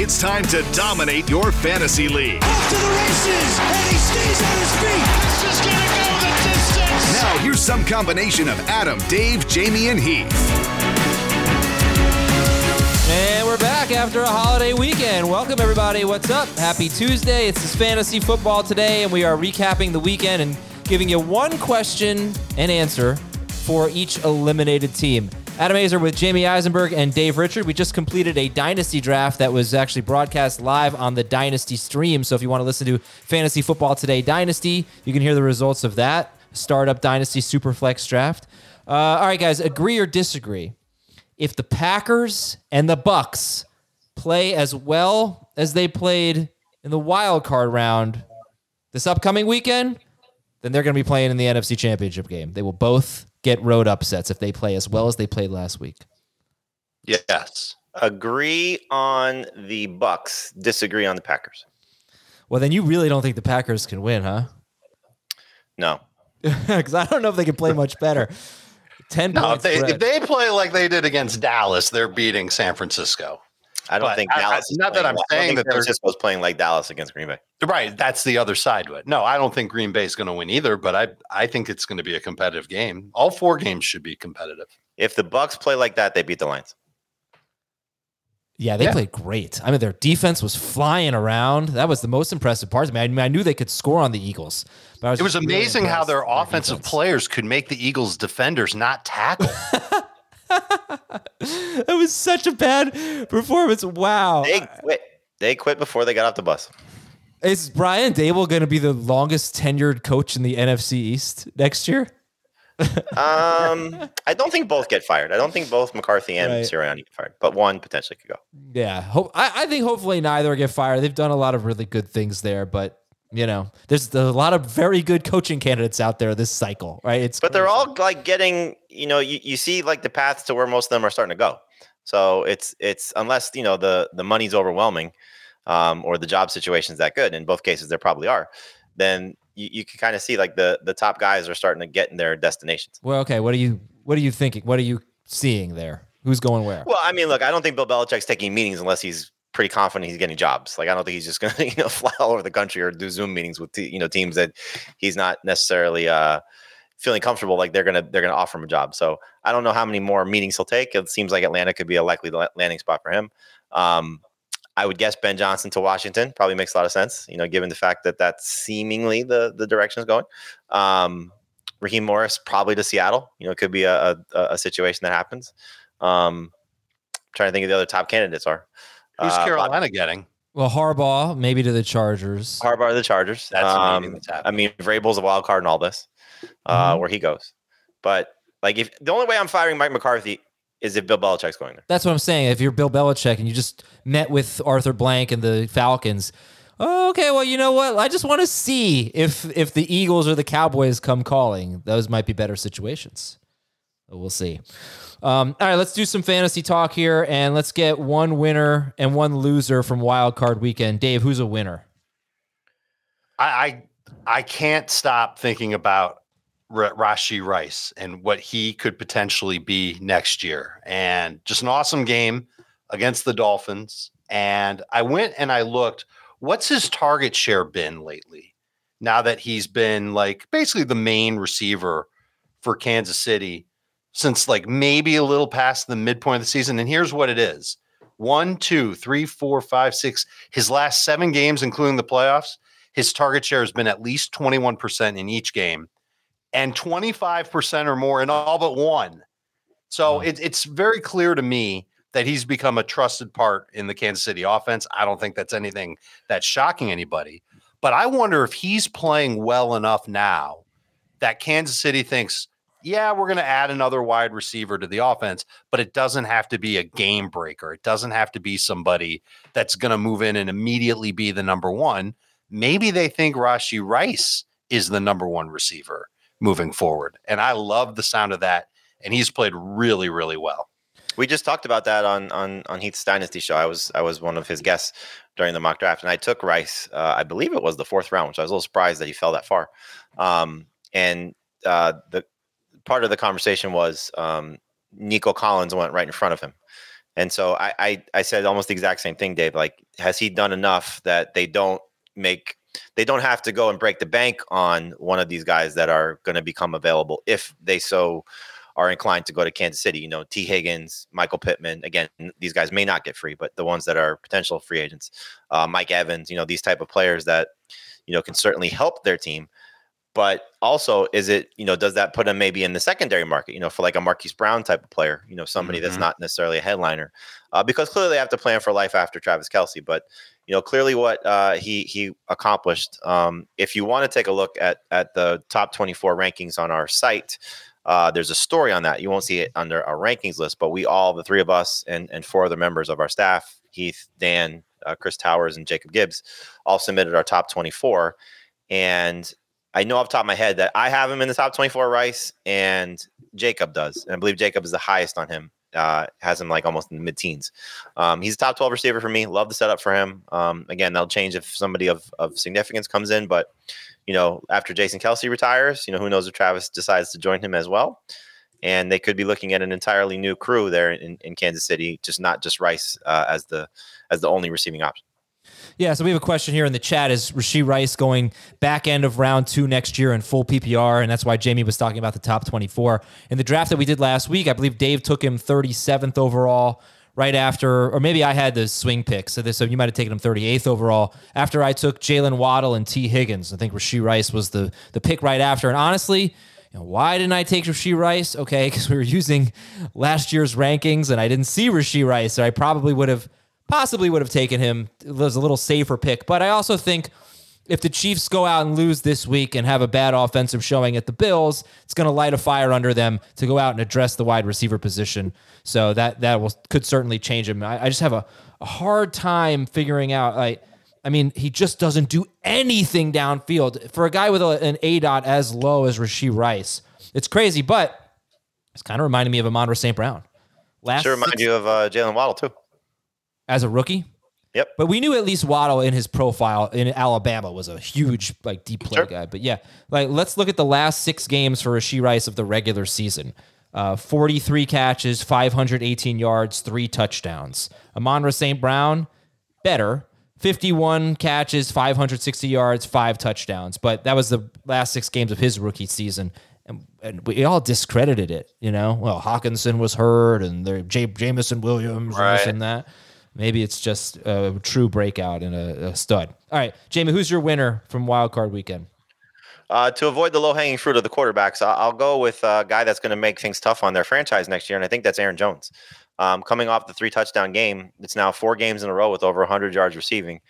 It's time to dominate your fantasy league. Off to the races, and he stays on his feet. This is gonna go the distance. Now, here's some combination of Adam, Dave, Jamie, and Heath. And we're back after a holiday weekend. Welcome, everybody. What's up? Happy Tuesday. It's this fantasy football today, and we are recapping the weekend and giving you one question and answer for each eliminated team. Adam Aizer with Jamie Eisenberg and Dave Richard. We just completed a dynasty draft that was actually broadcast live on the Dynasty stream. So if you want to listen to Fantasy Football Today Dynasty, you can hear the results of that startup Dynasty Superflex draft. Uh, all right, guys, agree or disagree? If the Packers and the Bucs play as well as they played in the wild card round this upcoming weekend, then they're going to be playing in the NFC Championship game. They will both get road upsets if they play as well as they played last week. Yes. Agree on the Bucs, disagree on the Packers. Well, then you really don't think the Packers can win, huh? No. Because I don't know if they can play much better. Ten No, if they, spread. if they play like they did against Dallas, they're beating San Francisco. I don't But think I- I- Dallas. is not that I'm well. I don't saying think that San they're- Francisco's playing like Dallas against Green Bay. Right, that's the other side to it. No, I don't think Green Bay is going to win either, but I I think it's going to be a competitive game. All four games should be competitive. If the Bucs play like that, they beat the Lions. yeah, they Yeah. played great. I mean, their defense was flying around. That was the most impressive part. I mean, I, mean, I knew they could score on the Eagles. But was It was just really amazing how impressed their offensive defense. players could make the Eagles defenders not tackle. It was such a bad performance. Wow. They quit. They quit before they got off the bus. Is Brian Daboll going to be the longest tenured coach in the NFC East next year? Um, I don't think both get fired. I don't think both McCarthy and Right. Sirianni get fired, but one potentially could go. Yeah, hope, I, I think hopefully neither get fired. They've done a lot of really good things there, but you know, there's a lot of very good coaching candidates out there this cycle, right? It's But they're all like getting, you know, you, you see like the paths to where most of them are starting to go. So it's it's unless you know the the money's overwhelming, um, or the job situation's that good. In both cases, there probably are. Then you, you can kind of see like the the top guys are starting to get in their destinations. well. Okay, what are you what are you thinking? What are you seeing there? Who's going where? Well, I mean, look, I don't think Bill Belichick's taking meetings unless he's pretty confident he's getting jobs. Like I don't think he's just going to you know fly all over the country or do Zoom meetings with you know teams that he's not necessarily uh, feeling comfortable like they're gonna they're gonna offer him a job. So I don't know how many more meetings he'll take. It seems like Atlanta could be a likely landing spot for him. Um, I would guess Ben Johnson to Washington probably makes a lot of sense. You know, given the fact that that's seemingly the the direction is going. Um, Raheem Morris probably to Seattle. You know, it could be a, a, a situation that happens. Um, trying to think of the other top candidates are. Who's Uh, Carolina getting? Well, Harbaugh maybe to the Chargers. Harbaugh to the Chargers. That's the meeting um, that's I mean, Vrabel's a wild card in all this, uh, Mhm. where he goes. But like, if the only way I'm firing Mike McCarthy is if Bill Belichick's going there. That's what I'm saying. If you're Bill Belichick and you just met with Arthur Blank and the Falcons, Oh, okay. Well, you know what? I just want to see if if the Eagles or the Cowboys come calling. Those might be better situations. We'll see. Um, all right, let's do some fantasy talk here, and let's get one winner and one loser from Wild Card Weekend. Dave, who's a winner? I I, I can't stop thinking about R- Rashee Rice and what he could potentially be next year, and just an awesome game against the Dolphins. And I went and I looked. What's his target share been lately? Now that he's been like basically the main receiver for Kansas City since like maybe a little past the midpoint of the season. And here's what it is one, two, three, four, five, six. His last seven games, including the playoffs, his target share has been at least 21% in each game and 25% or more in all but one. So mm-hmm. it, it's very clear to me that he's become a trusted part in the Kansas City offense. I don't think that's anything that's shocking anybody. But I wonder if he's playing well enough now that Kansas City thinks, yeah, we're going to add another wide receiver to the offense, but it doesn't have to be a game breaker. It doesn't have to be somebody that's going to move in and immediately be the number one. Maybe they think Rashee Rice is the number one receiver moving forward. And I love the sound of that. And he's played really, really well. We just talked about that on on on Heath's Dynasty show. I was I was one of his guests during the mock draft, and I took Rice. Uh, I believe it was the fourth round, which I was a little surprised that he fell that far. Um, and uh, the part of the conversation was um, Nico Collins went right in front of him. And so I, I, I said almost the exact same thing, Dave. Like, has he done enough that they don't make they don't have to go and break the bank on one of these guys that are going to become available if they so are inclined to go to Kansas City. You know, Tee Higgins, Michael Pittman. Again, these guys may not get free, but the ones that are potential free agents, uh, Mike Evans. You know, these type of players that you know can certainly help their team but also is it you know does that put him maybe in the secondary market you know for like a Marquise Brown type of player you know somebody mm-hmm. that's not necessarily a headliner uh, because clearly they have to plan for life after Travis Kelce. but you know clearly what uh, he he accomplished um, if you want to take a look at at the top 24 rankings on our site uh, there's a story on that you won't see it under our rankings list but we all the three of us and and four other members of our staff Heath Dan uh, Chris Towers and Jacob Gibbs all submitted our top 24 and I know off top of my head that I have him in the top 24 Rice and Jacob does. And I believe Jacob is the highest on him. Uh, has him like almost in the mid teens. Um, he's a top 12 receiver for me. Love the setup for him. Um, again, that'll change if somebody of, of significance comes in, but you know, after Jason Kelce retires, you know, who knows if Travis decides to join him as well. And they could be looking at an entirely new crew there in, in Kansas City, just not just Rice uh, as the as the only receiving option. Yeah, so we have a question here in the chat. Is Rashee Rice going back end of round two next year in full PPR? And that's why Jamie was talking about the top 24. In the draft that we did last week, I believe Dave took him 37th overall right after, or maybe I had the swing pick. So, this, so you might have taken him 38th overall after I took Jaylen Waddle and Tee Higgins. I think Rashee Rice was the, the pick right after. And honestly, you know, why didn't I take Rashee Rice? Okay, because we were using last year's rankings and I didn't see Rashee Rice. So I probably would have possibly would have taken him. It was a little safer pick. But I also think if the Chiefs go out and lose this week and have a bad offensive showing at the Bills, it's going to light a fire under them to go out and address the wide receiver position. So that that will could certainly change him. I, I just have a, a hard time figuring out like. I mean, he just doesn't do anything downfield for a guy with a, an A dot as low as Rashee Rice. It's crazy, but it's kind of reminding me of Amon St. Brown. Last sure remind six, you of uh, Jaylen Waddle too as a rookie. Yep. But we knew at least Waddle in his profile in Alabama was a huge like deep play sure. guy. But yeah, like let's look at the last six games for Rashee Rice of the regular season. Uh, 43 catches, 518 yards, three touchdowns. Amon St. Brown, better. 51 catches, 560 yards, five touchdowns. But that was the last six games of his rookie season. And, and we all discredited it, you know. Well, Hockenson was hurt, and there J- Jameson Williams, right. and that. Maybe it's just a true breakout and a, a stud. All right, Jamie, who's your winner from Wild Card Weekend? Uh, to avoid the low hanging fruit of the quarterbacks, I'll, go with a guy that's going to make things tough on their franchise next year, and I think that's Aaron Jones. Um, coming off the three touchdown game, it's now four games in a row with over 100 yards receiving.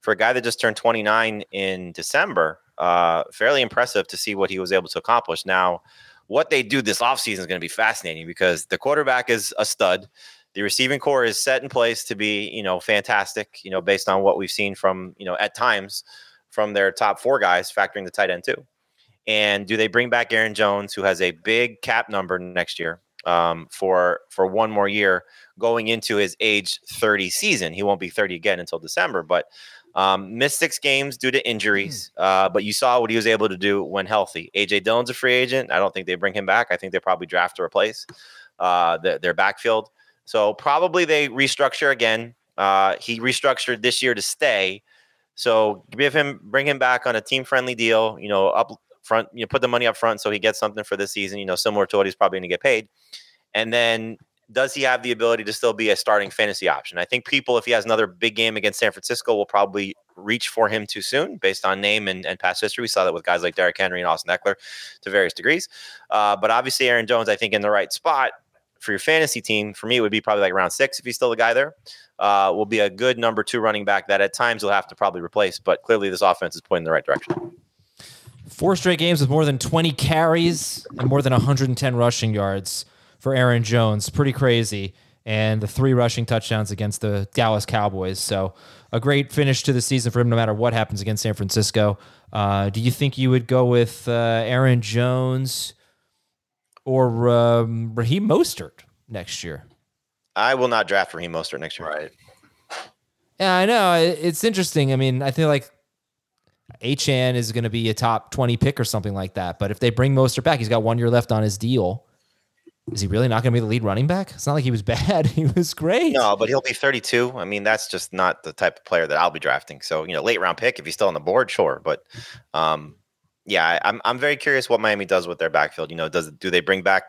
For a guy that just turned 29 in December, uh, fairly impressive to see what he was able to accomplish. Now, what they do this offseason is going to be fascinating because the quarterback is a stud The receiving corps is set in place to be, you know, fantastic, you know, based on what we've seen from, you know, at times from their top four guys, factoring the tight end too. And do they bring back Aaron Jones, who has a big cap number next year um, for for one more year, going into his age 30 season? He won't be 30 again until December, but um, missed six games due to injuries. Uh, but you saw what he was able to do when healthy. AJ Dillon's a free agent. I don't think they bring him back. I think they probably draft to replace uh, the, their backfield. So probably they restructure again. Uh, he restructured this year to stay. So give him, bring him back on a team friendly deal. You know, up front, you know, put the money up front so he gets something for this season. You know, similar to what he's probably going to get paid. And then does he have the ability to still be a starting fantasy option? I think people, if he has another big game against San Francisco, will probably reach for him too soon based on name and, and past history. We saw that with guys like Derrick Henry and Austin Ekeler to various degrees. Uh, but obviously, Aaron Jones, I think, in the right spot for your fantasy team, for me, it would be probably like round six if he's still the guy there. Uh, will be a good number two running back that at times you'll have to probably replace. But clearly, this offense is pointing in the right direction. Four straight games with more than 20 carries and more than 110 rushing yards for Aaron Jones. Pretty crazy. And the three rushing touchdowns against the Dallas Cowboys. So a great finish to the season for him, no matter what happens against San Francisco. Uh, do you think you would go with uh, Aaron Jones or um, Raheem Mostert next year? I will not draft Raheem Mostert next year. Right. Yeah, I know. It's interesting. I mean, I feel like Achane is going to be a top 20 pick or something like that. But if they bring Mostert back, he's got one year left on his deal. Is he really not going to be the lead running back? It's not like he was bad. he was great. No, but he'll be 32. I mean, that's just not the type of player that I'll be drafting. So, you know, late round pick if he's still on the board, sure. But um, yeah, I'm I'm very curious what Miami does with their backfield. You know, does do they bring back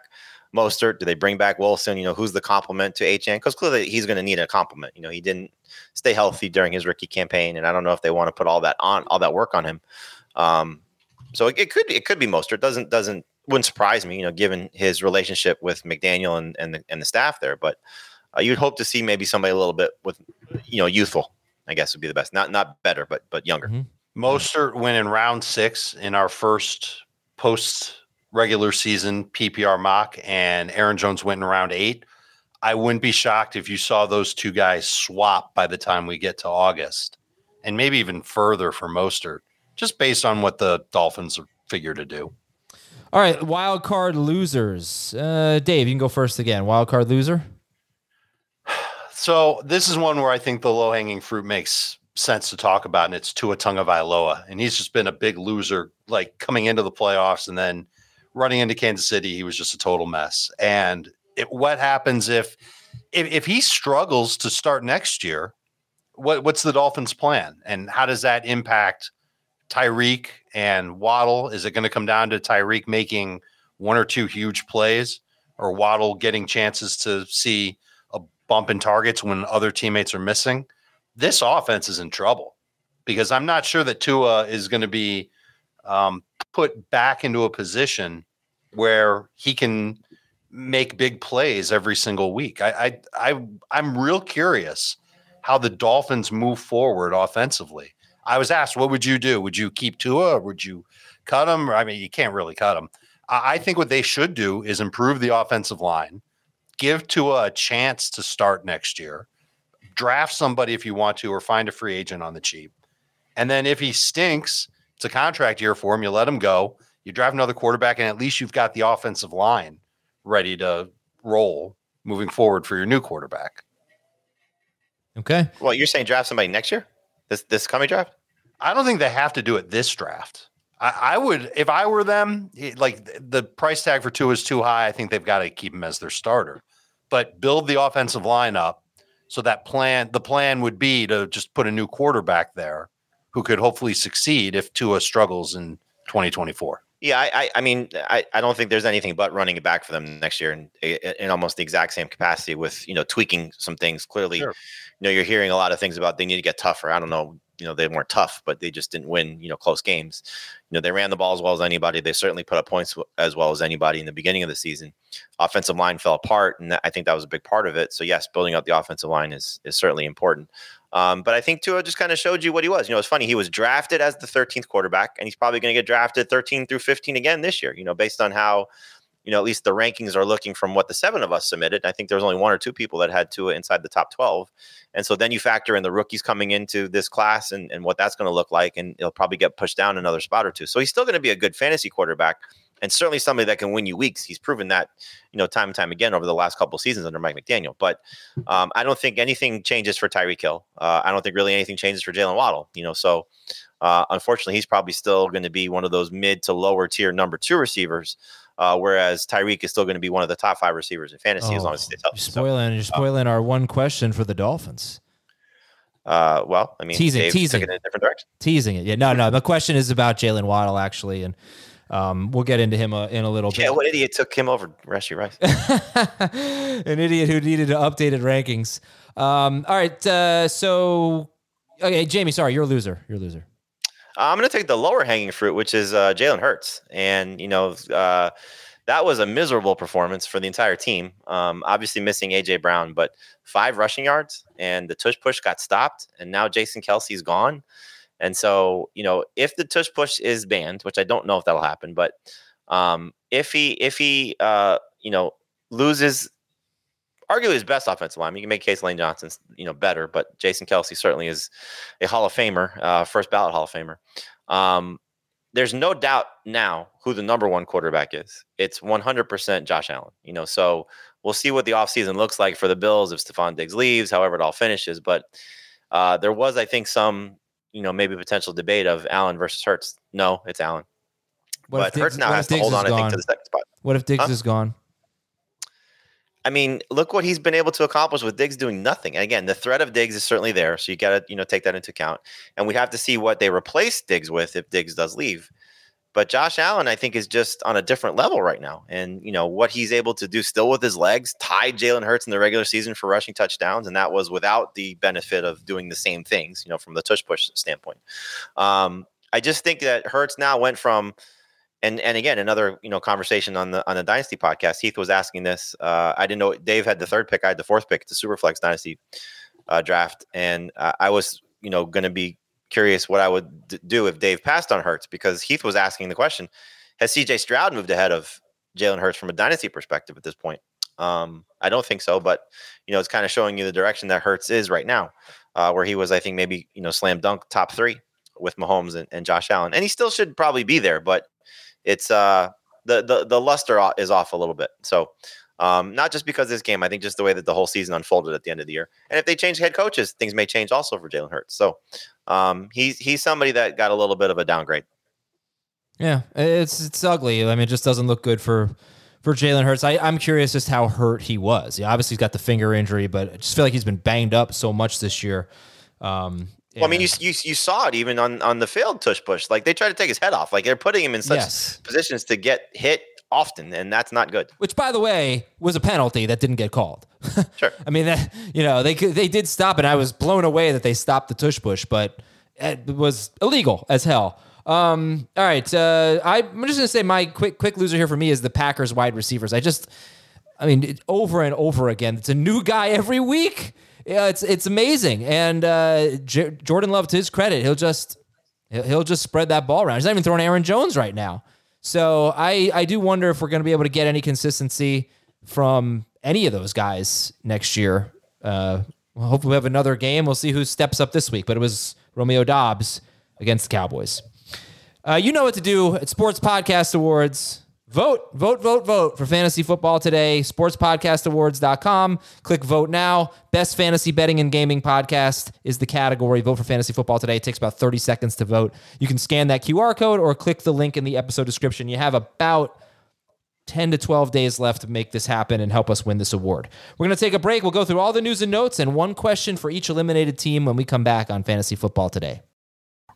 Mostert? Do they bring back Wilson? You know, who's the complement to Achane? Because clearly he's going to need a complement. You know, he didn't stay healthy during his rookie campaign, and I don't know if they want to put all that on all that work on him. Um, so it, it could it could be Mostert. Doesn't doesn't wouldn't surprise me, you know, given his relationship with McDaniel and and the, and the staff there. But uh, you'd hope to see maybe somebody a little bit with, you know, youthful. I guess would be the best. Not not better, but but younger. Mm-hmm. Mostert went in round six in our first post regular season PPR mock, and Aaron Jones went in round eight. I wouldn't be shocked if you saw those two guys swap by the time we get to August, and maybe even further for Mostert, just based on what the Dolphins figure to do. All right, wild card losers. Uh, Dave, you can go first again. Wild card loser. So this is one where I think the low hanging fruit makes sense to talk about, and it's Tua Tagovailoa, and he's just been a big loser, like coming into the playoffs and then running into Kansas City. He was just a total mess. And it, what happens if, if if he struggles to start next year? What what's the Dolphins' plan, and how does that impact Tyreek and Waddle? Is it going to come down to Tyreek making one or two huge plays, or Waddle getting chances to see a bump in targets when other teammates are missing? This offense is in trouble because I'm not sure that Tua is going to be um, put back into a position where he can make big plays every single week. I, I, I I'm real curious how the Dolphins move forward offensively. I was asked, what would you do? Would you keep Tua or would you cut him? I mean, you can't really cut him. I, I think what they should do is improve the offensive line, give Tua a chance to start next year, draft somebody if you want to, or find a free agent on the cheap. And then if he stinks, it's a contract year for him. You let him go. You draft another quarterback, and at least you've got the offensive line ready to roll moving forward for your new quarterback. Okay. Well, you're saying draft somebody next year? This this coming draft? I don't think they have to do it this draft. I, I would, if I were them, like the price tag for Tua is too high. I think they've got to keep him as their starter, but build the offensive line up so that plan. The plan would be to just put a new quarterback there who could hopefully succeed if Tua struggles in 2024. Yeah, I, I, I mean, I, I don't think there's anything but running it back for them next year in, eh, eh, in almost the exact same capacity with, you know, tweaking some things. Clearly, Sure. you know, you're hearing a lot of things about they need to get tougher. I don't know, you know, they weren't tough, but they just didn't win, you know, close games. You know, they ran the ball as well as anybody. They certainly put up points as well as anybody in the beginning of the season. Offensive line fell apart, and that, I think that was a big part of it. So yes, building up the offensive line is is certainly important. Um, but I think Tua just kind of showed you what he was. You know, it's funny. He was drafted as the 13th quarterback, and he's probably going to get drafted 13 through 15 again this year. You know, based on how you know, at least the rankings are looking from what the seven of us submitted. I think there's only one or two people that had Tua inside the top 12. And so then you factor in the rookies coming into this class and, and what that's going to look like. And he'll probably get pushed down another spot or two. So he's still going to be a good fantasy quarterback and certainly somebody that can win you weeks. He's proven that, you know, time and time again over the last couple of seasons under Mike McDaniel. But um, I don't think anything changes for Tyreek Hill. Uh, I don't think really anything changes for Jaylen Waddle. You know, so uh, unfortunately, he's probably still going to be one of those mid to lower tier number two receivers. Uh, whereas Tyreek is still going to be one of the top five receivers in fantasy oh, as long as he stays healthy. You're spoiling, you're spoiling our one question for the Dolphins. Uh, well, I mean, teasing, Dave teasing, it in a different direction. Teasing it. Yeah, no, no. The question is about Jaylen Waddle actually, and um, we'll get into him uh, in a little yeah, bit. Yeah, what idiot took him over Rashee Rice? An idiot who needed updated rankings. Um, all right, uh, so okay, Jamie. Sorry, you're a loser. You're a loser. I'm going to take the lower hanging fruit, which is uh, Jalen Hurts, and you know uh, that was a miserable performance for the entire team. Um, obviously missing AJ Brown, but five rushing yards, and the tush push got stopped, and now Jason Kelce's gone. And so, you know, if the tush push is banned, which I don't know if that'll happen, but um, if he if he uh, you know loses arguably his best offensive line. You can make case Lane Johnson's you know better, but Jason Kelce certainly is a Hall of Famer, uh, first ballot Hall of Famer. Um, there's no doubt now who the number one quarterback is. It's 100% Josh Allen. You know, so we'll see what the offseason looks like for the Bills if Stefon Diggs leaves, however it all finishes. But uh, there was, I think, some you know maybe potential debate of Allen versus Hurts. No, it's Allen. What but Diggs, Hurts now has to hold on, I think, to the second spot. What if Diggs huh? is gone? I mean, look what he's been able to accomplish with Diggs doing nothing. And again, the threat of Diggs is certainly there, so you got to you know take that into account. And we have to see what they replace Diggs with if Diggs does leave. But Josh Allen, I think, is just on a different level right now. And you know what he's able to do still with his legs, tied Jalen Hurts in the regular season for rushing touchdowns, and that was without the benefit of doing the same things, you know, from the tush push standpoint. Um, I just think that Hurts now went from and and again another you know conversation on the on the dynasty podcast heath was asking this uh, i didn't know dave had the third pick i had the fourth pick the superflex dynasty uh, draft and uh, i was you know going to be curious what i would d- do if dave passed on hurts because heath was asking the question has cj stroud moved ahead of jalen hurts from a dynasty perspective at this point um, i don't think so but you know it's kind of showing you the direction that hurts is right now uh, where he was i think maybe you know slam dunk top three with Mahomes and, and Josh Allen, and he still should probably be there. But it's uh the the the luster is off a little bit. So um, not just because this game, I think just the way that the whole season unfolded at the end of the year. And if they change head coaches, things may change also for Jalen Hurts. So um, he's he's somebody that got a little bit of a downgrade. Yeah, it's it's ugly. I mean, it just doesn't look good for for Jalen Hurts. I, I'm curious just how hurt he was. Yeah, obviously he's got the finger injury, but I just feel like he's been banged up so much this year. Um, well, I mean, you, you you saw it even on on the failed tush push. Like they tried to take his head off. Like they're putting him in such yes. positions to get hit often, and that's not good. Which, by the way, was a penalty that didn't get called. sure. I mean, that you know they they did stop, and I was blown away that they stopped the tush push, but it was illegal as hell. Um, all right, uh, I'm just gonna say my quick quick loser here for me is the Packers wide receivers. I just, I mean, over and over again, it's a new guy every week yeah, it's it's amazing. And uh, J- Jordan Love, to his credit, he'll just he'll just spread that ball around. He's not even throwing Aaron Jones right now. So I I do wonder if we're going to be able to get any consistency from any of those guys next year. Uh, well, hopefully we have another game. We'll see who steps up this week. But it was Romeo Doubs against the Cowboys. Uh, you know what to do at Sports Podcast Awards. Vote, vote, vote, vote for fantasy football today. Sportspodcastawards.com. Click vote now. Best fantasy betting and gaming podcast is the category. Vote for fantasy football today. It takes about 30 seconds to vote. You can scan that QR code or click the link in the episode description. You have about 10 to 12 days left to make this happen and help us win this award. We're going to take a break. We'll go through all the news and notes and one question for each eliminated team when we come back on fantasy football today.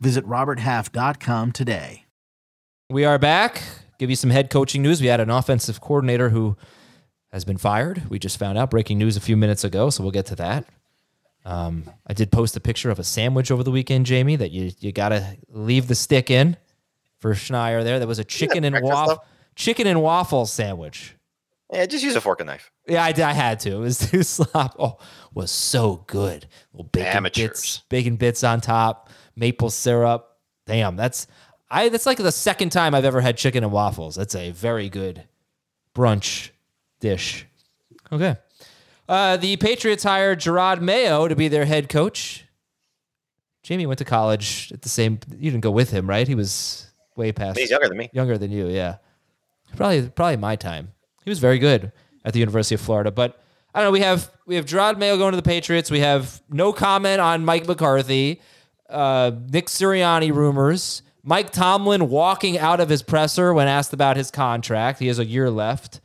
Visit RobertHalf.com today. We are back. Give you some head coaching news. We had an offensive coordinator who has been fired. We just found out breaking news a few minutes ago, so we'll get to that. Um, I did post a picture of a sandwich over the weekend, Jamie, that you you gotta leave the stick in for Schneier there. There was a chicken and waffle chicken and waffle sandwich. Yeah, just use a fork and knife. Yeah, I, did- I had to. It was too slop. Oh, was so good. Little bacon Amateurs. bits, bacon bits on top, maple syrup. Damn, that's I. That's like the second time I've ever had chicken and waffles. That's a very good brunch dish. Okay. Uh, the Patriots hired Jerod Mayo to be their head coach. Jamie went to college at the same. You didn't go with him, right? He was way past He's younger than me. younger than you, yeah. Probably probably my time. He was very good at the University of Florida, but I don't know. We have we have Jerod Mayo going to the Patriots. We have no comment on Mike McCarthy, uh, Nick Sirianni rumors, Mike Tomlin walking out of his presser when asked about his contract. He has a year left.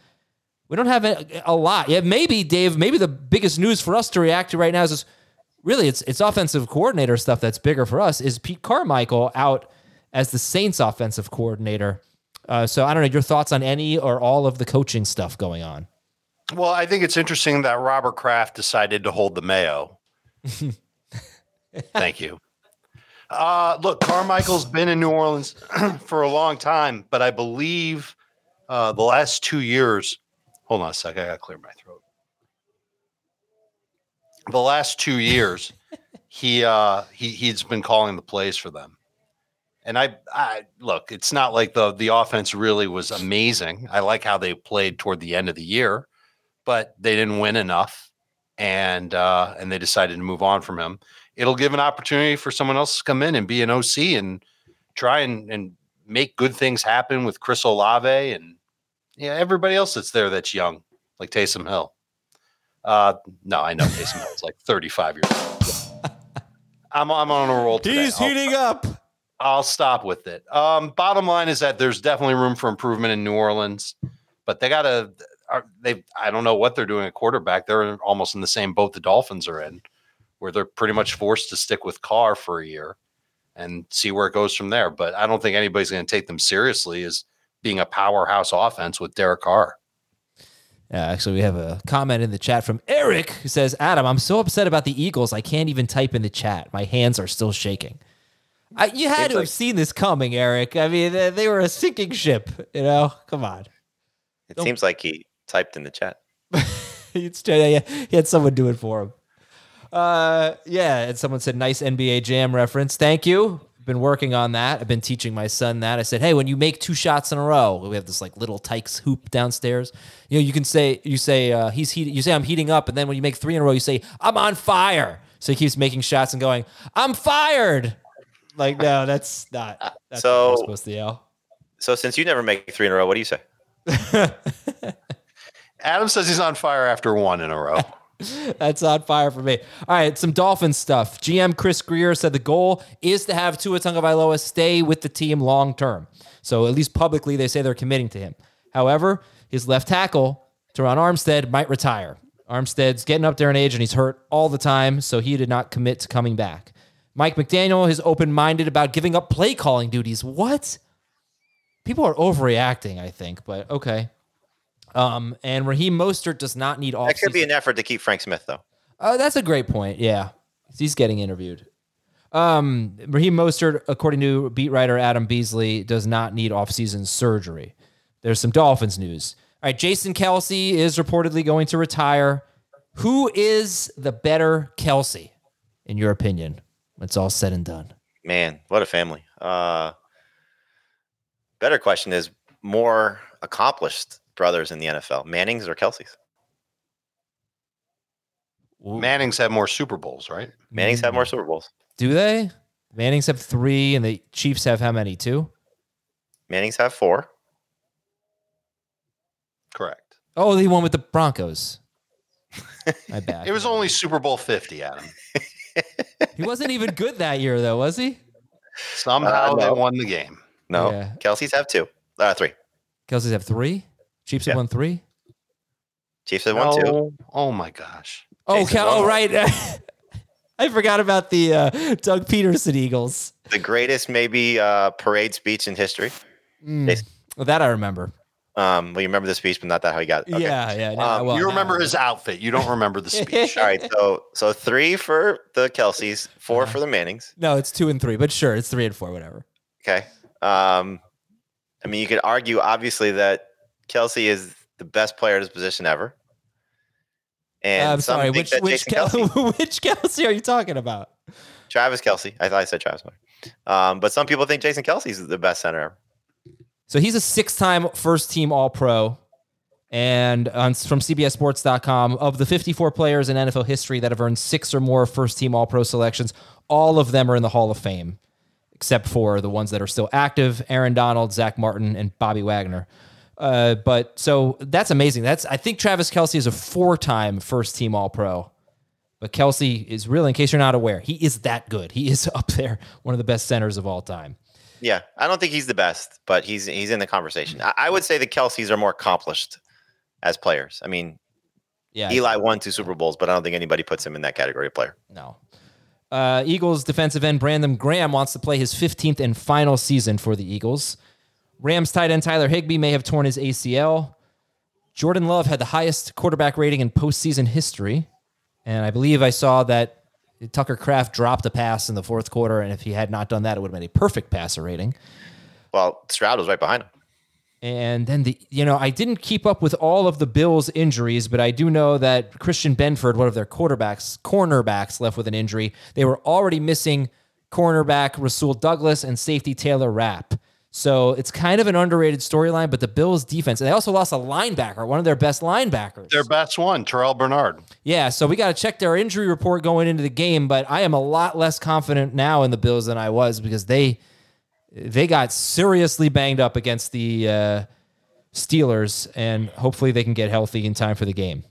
We don't have a, a lot. Yeah, maybe Dave. Maybe the biggest news for us to react to right now is this, really it's it's offensive coordinator stuff that's bigger for us. Is Pete Carmichael out as the Saints offensive coordinator? Uh, so I don't know your thoughts on any or all of the coaching stuff going on. Well, I think it's interesting that Robert Kraft decided to hold the Mayo. Thank you. Uh, look, Carmichael's been in New Orleans for a long time, but I believe uh, the last two years. Hold on a sec. I got to clear my throat. The last two years, he uh, he he's been calling the plays for them. And I, I look, it's not like the the offense really was amazing. I like how they played toward the end of the year, but they didn't win enough, and uh, and they decided to move on from him. It'll give an opportunity for someone else to come in and be an OC and try and, and make good things happen with Chris Olave and yeah everybody else that's there that's young, like Taysom Hill. Uh, no, I know Taysom Hill is like 35 years old. I'm I'm on a roll today. I'll- up. I'll stop with it. Um, bottom line is that there's definitely room for improvement in New Orleans, but they got to. They I don't know what they're doing at quarterback. They're almost in the same boat the Dolphins are in, where they're pretty much forced to stick with Carr for a year and see where it goes from there. But I don't think anybody's going to take them seriously as being a powerhouse offense with Derek Carr. Yeah, actually, we have a comment in the chat from Eric who says, "Adam, I'm so upset about the Eagles. I can't even type in the chat. My hands are still shaking." I, you had Seems to have seen this coming, Eric. I mean, they, they were a sinking ship. You know, come on. It Don't- seems like he typed in the chat. It's- yeah, he had someone do it for him. Uh, yeah, and someone said nice NBA Jam reference. Thank you. Been working on that. I've been teaching my son that. I said, hey, when you make two shots in a row, we have this like little Tikes hoop downstairs. You know, you can say you say uh, he's heat. You say I'm heating up, and then when you make three in a row, you say I'm on fire. So he keeps making shots and going, I'm fired. Like no, that's not. That's So- what we're supposed to yell. So since you never make three in a row, what do you say? Adam says he's on fire after one in a row. That's on fire for me. All right, some Dolphins stuff. GM Chris Grier said the goal is to have Tua Tagovailoa stay with the team long term. So at least publicly, they say they're committing to him. However, his left tackle, Terron Armstead, might retire. Armstead's getting up there in age and he's hurt all the time, so he did not commit to coming back. Mike McDaniel is open minded about giving up play calling duties. What? People are overreacting, I think, but okay. Um, and Raheem Mostert does not need off. That could be an effort to keep Frank Smith, though. Oh, that's a great point. Yeah, he's getting interviewed. Um, Raheem Mostert, according to beat writer Adam Beasley, does not need offseason surgery. There's some Dolphins news. All right, Jason Kelce is reportedly going to retire. Who is the better Kelce, in your opinion? when It's all said and done. Man, what a family. Uh, better question is more accomplished brothers in the NFL, Manning's or Kelce's? Ooh. Manning's have more Super Bowls, right? Manning's have Mm. more Super Bowls. Do they? Manning's have three, and the Chiefs have how many? Two. Manning's have four. Correct. Oh, the one with the Broncos. My bad. It was only Super Bowl 50, Adam. He wasn't even good that year, though, was he? Somehow Uh, they won the game. No, Yeah. Kelce's have two. Uh, three. Kelce's have three. Chiefs have Yeah. won three. Chiefs have one, two. Oh my gosh. Oh, Jason Cal- oh, right. I forgot about the uh, Doug Pederson Eagles. The greatest, maybe, uh, parade speech in history. Mm. Well, that I remember. Um, well, you remember the speech, but not that how he got. okay. Yeah, yeah. no, Um, well, you now- remember his outfit. You don't remember the speech. All right, so so three for the Kelces, 4 Uh-huh. for the Mannings. No, it's two and three, but sure, it's three and four, whatever. Okay. Um, I mean, you could argue obviously that Kelce is the best player at his position ever. And I'm sorry. Which which Kel- which Kelce are you talking about? Travis Kelce. I thought I said Travis. Miller. Um, but some people think Jason Kelce's the best center ever. So he's a six-time first-team All-Pro, and on, from CBSSports.com, of the 54 players in NFL history that have earned six or more first-team All-Pro selections, all of them are in the Hall of Fame, except for the ones that are still active: Aaron Donald, Zack Martin, and Bobby Wagner. Uh, but so that's amazing. That's I think Travis Kelce is a four-time first-team All-Pro. But Kelce is really, in case you're not aware, he is that good. He is up there, one of the best centers of all time. Yeah, I don't think he's the best, but he's he's in the conversation. I, I would say the Kelces are more accomplished as players. I mean, Yeah, Eli won two Super Bowls, but I don't think anybody puts him in that category of player. No. Uh, Eagles defensive end Brandon Graham wants to play his 15th and final season for the Eagles. Rams tight end Tyler Higbee may have torn his ACL. Jordan Love had the highest quarterback rating in postseason history. And I believe I saw that Tucker Kraft dropped a pass in the fourth quarter. And if he had not done that, it would have been a perfect passer rating. Well, Stroud was right behind him. And then the you know I didn't keep up with all of the Bills injuries, but I do know that Christian Benford, one of their quarterbacks, cornerbacks, left with an injury. They were already missing cornerback Rasul Douglas and safety Taylor Rapp. So it's kind of an underrated storyline, but the Bills defense, and they also lost a linebacker, one of their best linebackers. Their best one, Terrel Bernard. Yeah, so we got to check their injury report going into the game, but I am a lot less confident now in the Bills than I was because they they got seriously banged up against the uh, Steelers, and hopefully they can get healthy in time for the game.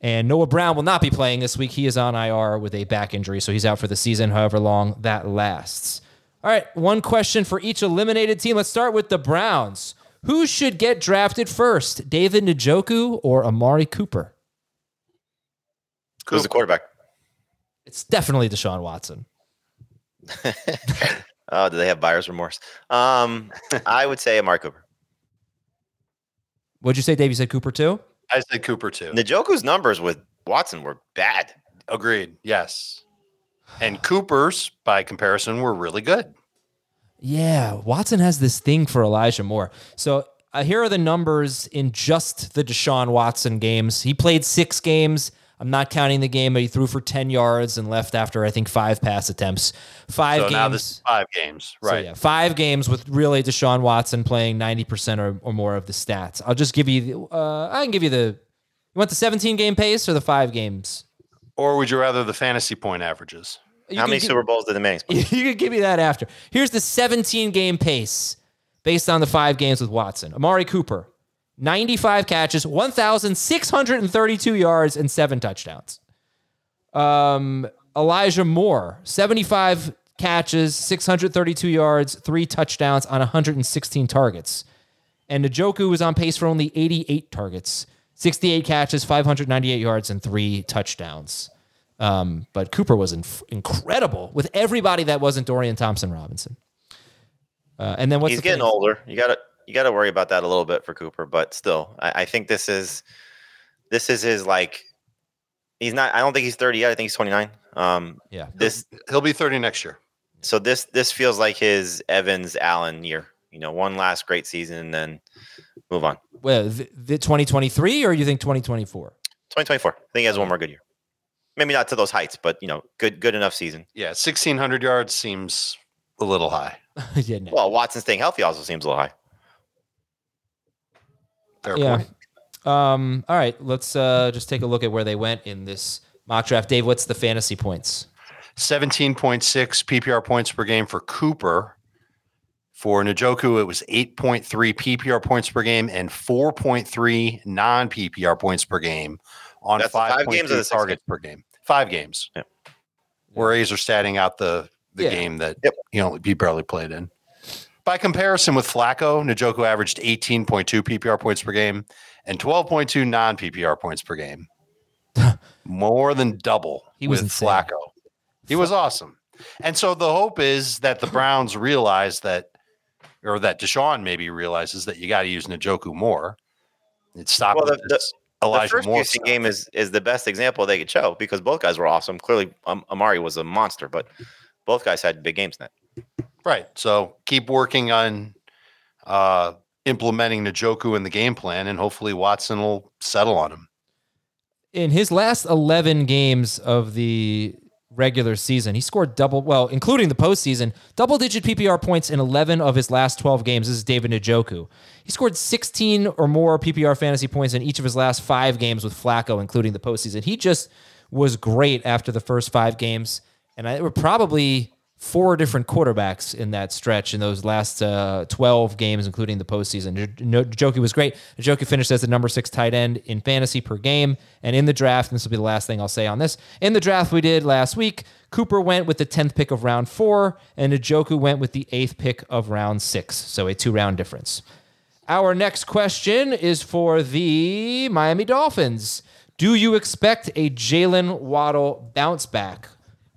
And Noah Brown will not be playing this week. He is on IR with a back injury, so he's out for the season, however long that lasts. All right, one question for each eliminated team. Let's start with the Browns. Who should get drafted first, David Njoku or Amari Cooper? Who's the quarterback? It's definitely Deshaun Watson. Oh, do they have buyer's remorse? Um, I would say Amari Cooper. What'd you say, Dave? You said Cooper too? I said Cooper too. Njoku's numbers with Watson were bad. Agreed. Yes. And Cooper's, by comparison, were really good. Yeah, Watson has this thing for Elijah Moore. So uh, here are the numbers in just the Deshaun Watson games. He played six games. I'm not counting the game, but he threw for 10 yards and left after, I think, five pass attempts. Five So games. now this is five games. So, Right. yeah, five games with really Deshaun Watson playing 90% or, or more of the stats. I'll just give you, the, uh, I can give you the, you want the 17 game pace or the five games? Or would you rather the fantasy point averages? You How many gi- Super Bowls did the Mannings play? you could give me that after. Here's the 17 game pace based on the five games with Watson. Amari Cooper, 95 catches, 1,632 yards, and seven touchdowns. Um, Elijah Moore, 75 catches, 632 yards, three touchdowns on 116 targets. And Njoku was on pace for only 88 targets, 68 catches, 598 yards, and three touchdowns. Um, but Cooper was inf- incredible with everybody that wasn't Dorian Thompson Robinson. Uh, and then what's He's the getting thing? older. You gotta you gotta worry about that a little bit for Cooper, but still, I, I think this is this is his like. He's not. I don't think he's thirty yet. I think he's twenty nine. Um, Yeah. this He'll be 30 next year. so this this feels like his Evans Allen year. You know, one last great season and then move on. Well, the, the 2023 or you think 2024? Twenty twenty four. I think he has one more good year. Maybe not to those heights, but you know, good good enough season. Yeah. 1,600 yards seems a little high. yeah, no. Well, Watson staying healthy also seems a little high. Fair yeah. point. Um, all right, let's uh, just take a look at where they went in this mock draft. Dave, what's the fantasy points? 17.6 PPR points per game for Cooper. For Njoku, it was 8.3 PPR points per game and 4.3 non PPR points per game on That's the five games or the six targets per game. Five games. Yep. Where A's are statting out the, the Yeah. game that Yep. you know he barely played in. By comparison with Flacco, Njoku averaged 18.2 PPR points per game and 12.2 non PPR points per game. More than double He was with insane. Flacco. He was awesome. And so the hope is that the Browns realize that, or that Deshaun maybe realizes that you got to use Njoku more. It's stopping Well, the- the- The first Moore. Houston game is is the best example they could show because both guys were awesome. Clearly, um, Amari was a monster, but both guys had big games in that. Right. So keep working on uh, implementing Njoku in the game plan, and hopefully Watson will settle on him. in his last 11 games of the regular season, he scored double, well, including the postseason, double digit PPR points in 11 of his last 12 games. This is David Njoku. He scored 16 or more PPR fantasy points in each of his last five games with Flacco, including the postseason. He just was great after the first five games. And I, there were probably four different quarterbacks in that stretch in those last uh, 12 games, including the postseason. Njoku was great. Njoku finished as the number six tight end in fantasy per game. And in the draft, and this will be the last thing I'll say on this, in the draft we did last week, Cooper went with the 10th pick of round four, and Njoku went with the eighth pick of round six. So a two round difference. Our next question is for the Miami Dolphins. Do you expect a Jaylen Waddle bounce back?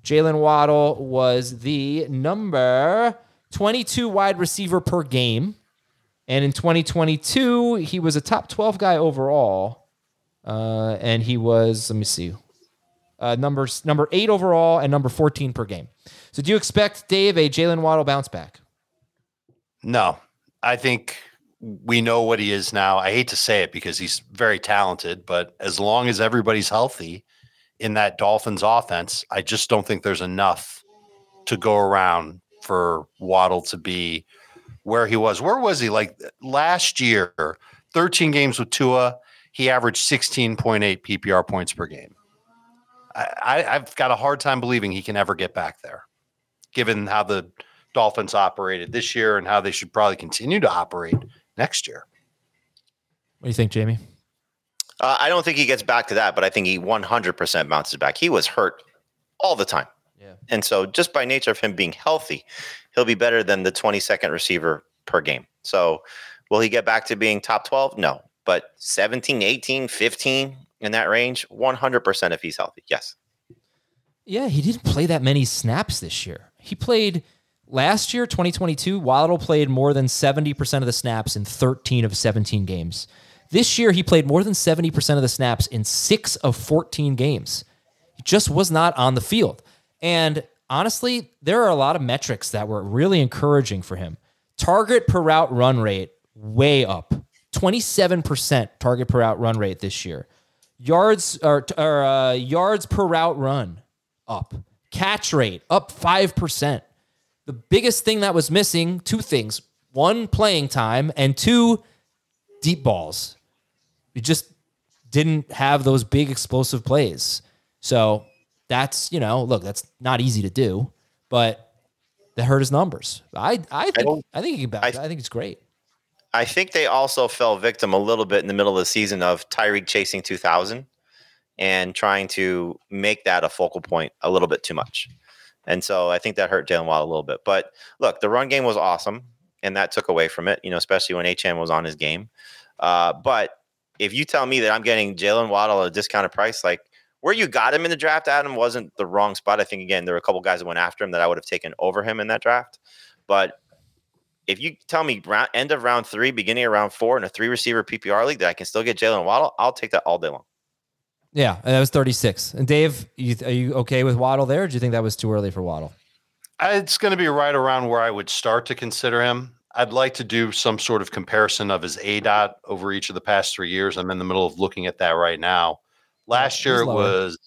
Jaylen Waddle was the number 22 wide receiver per game. And in 2022, he was a top 12 guy overall. Uh, and he was, let me see, uh, numbers, number eight overall and number 14 per game. So do you expect, Dave, a Jaylen Waddle bounce back? No, I think we know what he is now. I hate to say it because he's very talented, but as long as everybody's healthy in that Dolphins offense, I just don't think there's enough to go around for Waddle to be where he was. Where was he? Like last year, 13 games with Tua, he averaged 16.8 PPR points per game. I, I've got a hard time believing he can ever get back there, given how the Dolphins operated this year and how they should probably continue to operate next year. What do you think, Jamie? Uh, I don't think he gets back to that, but I think he 100% bounces back. He was hurt all the time. Yeah. And so, just by nature of him being healthy, he'll be better than the 22nd receiver per game. So, will he get back to being top 12? No. But 17, 18, 15 in that range, 100% if he's healthy. Yes. Yeah, he didn't play that many snaps this year. He played last year, 2022, Waddle played more than 70% of the snaps in 13 of 17 games. This year, he played more than 70% of the snaps in six of 14 games. He just was not on the field. And honestly, there are a lot of metrics that were really encouraging for him. Target per route run rate, way up. 27% target per route run rate this year. Yards or, or uh, yards per route run up. Catch rate up 5%. The biggest thing that was missing, two things. One, playing time, and two, deep balls. You just didn't have those big explosive plays. So that's, you know, look, that's not easy to do, but that hurt his numbers. I I think I, don't- think he can back. I, I- think it's great. I think they also fell victim a little bit in the middle of the season of Tyreek chasing 2000 and trying to make that a focal point a little bit too much. And so I think that hurt Jaylen Waddle a little bit. But look, the run game was awesome, and that took away from it, you know, especially when HM was on his game. Uh, but if you tell me that I'm getting Jaylen Waddle at a discounted price, like where you got him in the draft, Adam, wasn't the wrong spot. I think, again, there were a couple guys that went after him that I would have taken over him in that draft. But if you tell me round, end of round three, beginning of round four in a three receiver PPR league that I can still get Jaylen Waddle, I'll take that all day long. Yeah, and that was 36. And Dave, you, are you okay with Waddle there? Or do you think that was too early for Waddle? Uh, it's going to be right around where I would start to consider him. I'd like to do some sort of comparison of his aDOT over each of the past three years. I'm in the middle of looking at that right now. Last year it was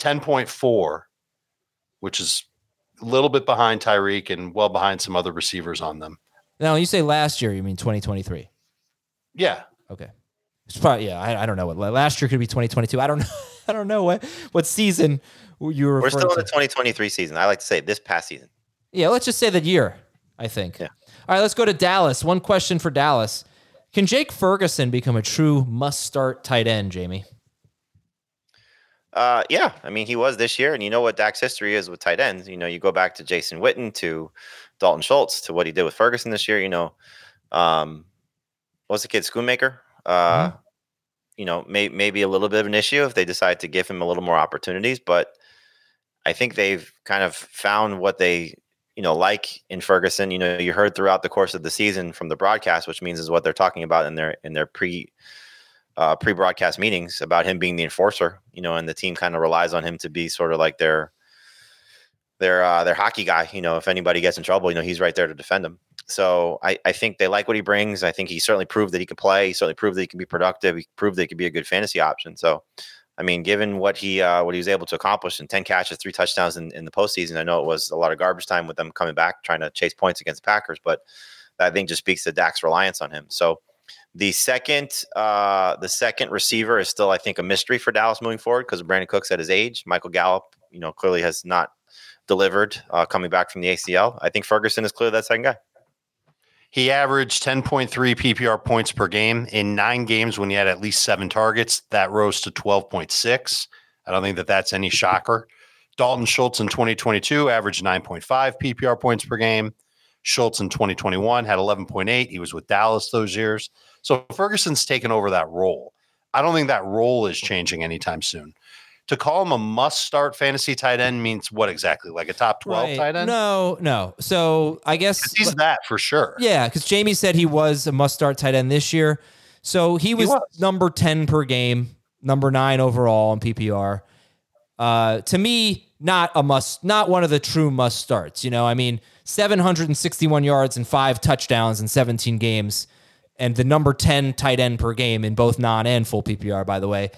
10.4, which is a little bit behind Tyreek and well behind some other receivers on them. Now, when you say last year, you mean 2023. Yeah. Okay. It's probably yeah. I, I don't know what last year could be 2022. I don't know. I don't know what what season you were. We're still in the 2023 season. I like to say this past season. Yeah, let's just say the year. I think. Yeah. All right, let's go to Dallas. One question for Dallas: Can Jake Ferguson become a true must-start tight end, Jamie? Uh, yeah, I mean, he was this year, and you know what Dak's history is with tight ends. You know, you go back to Jason Witten, to Dalton Schultz, to what he did with Ferguson this year. You know, um, what's the kid Schoonmaker? Uh, You know, may, maybe a little bit of an issue if they decide to give him a little more opportunities, but I think they've kind of found what they you know, like in Ferguson, you know, you heard throughout the course of the season from the broadcast, which means is what they're talking about in their in their pre uh, pre broadcast meetings about him being the enforcer. You know, and the team kind of relies on him to be sort of like their their uh, their hockey guy. You know, if anybody gets in trouble, you know, he's right there to defend them. So I, I think they like what he brings. I think he certainly proved that he can play. He certainly proved that he can be productive. He proved that he could be a good fantasy option. So I mean, given what he uh, what he was able to accomplish in ten catches, three touchdowns in, in the postseason, I know it was a lot of garbage time with them coming back trying to chase points against the Packers, but I think just speaks to Dak's reliance on him. So the second uh, the second receiver is still, I think, a mystery for Dallas moving forward because Brandin Cooks at his age. Michael Gallup, you know, clearly has not delivered uh, coming back from the ACL. I think Ferguson is clearly that second guy. He averaged 10.3 PPR points per game in nine games when he had at least seven targets. That rose to 12.6. I don't think that that's any shocker. Dalton Schultz in 2022 averaged 9.5 PPR points per game. Schultz in 2021 had 11.8. He was with Dallas those years. So Ferguson's taken over that role. I don't think that role is changing anytime soon to call him a must start fantasy tight end means what exactly? Like a top 12 right. tight end? No, no. So I guess he's that for sure. Yeah, because Jamie said he was a must start tight end this year. So he was, he was, number 10 per game, number nine overall in PPR. Uh, to me, not a must, not one of the true must starts. You know, I mean, 761 yards and five touchdowns in 17 games, and the number 10 tight end per game in both non and full PPR, by the way.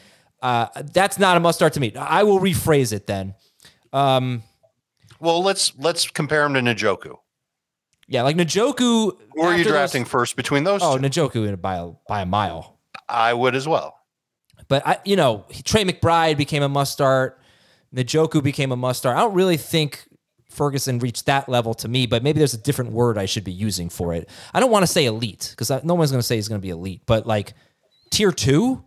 Uh, that's not a must start to me. I will rephrase it then. Um, well, let's let's compare him to Njoku. Yeah, like Njoku. Who are you drafting those, first between those? Oh, two? Njoku by a by a mile. I would as well. But I, you know, Trey McBride became a must start. Njoku became a must start. I don't really think Ferguson reached that level to me, but maybe there's a different word I should be using for it. I don't want to say elite because no one's going to say he's going to be elite, but like tier two,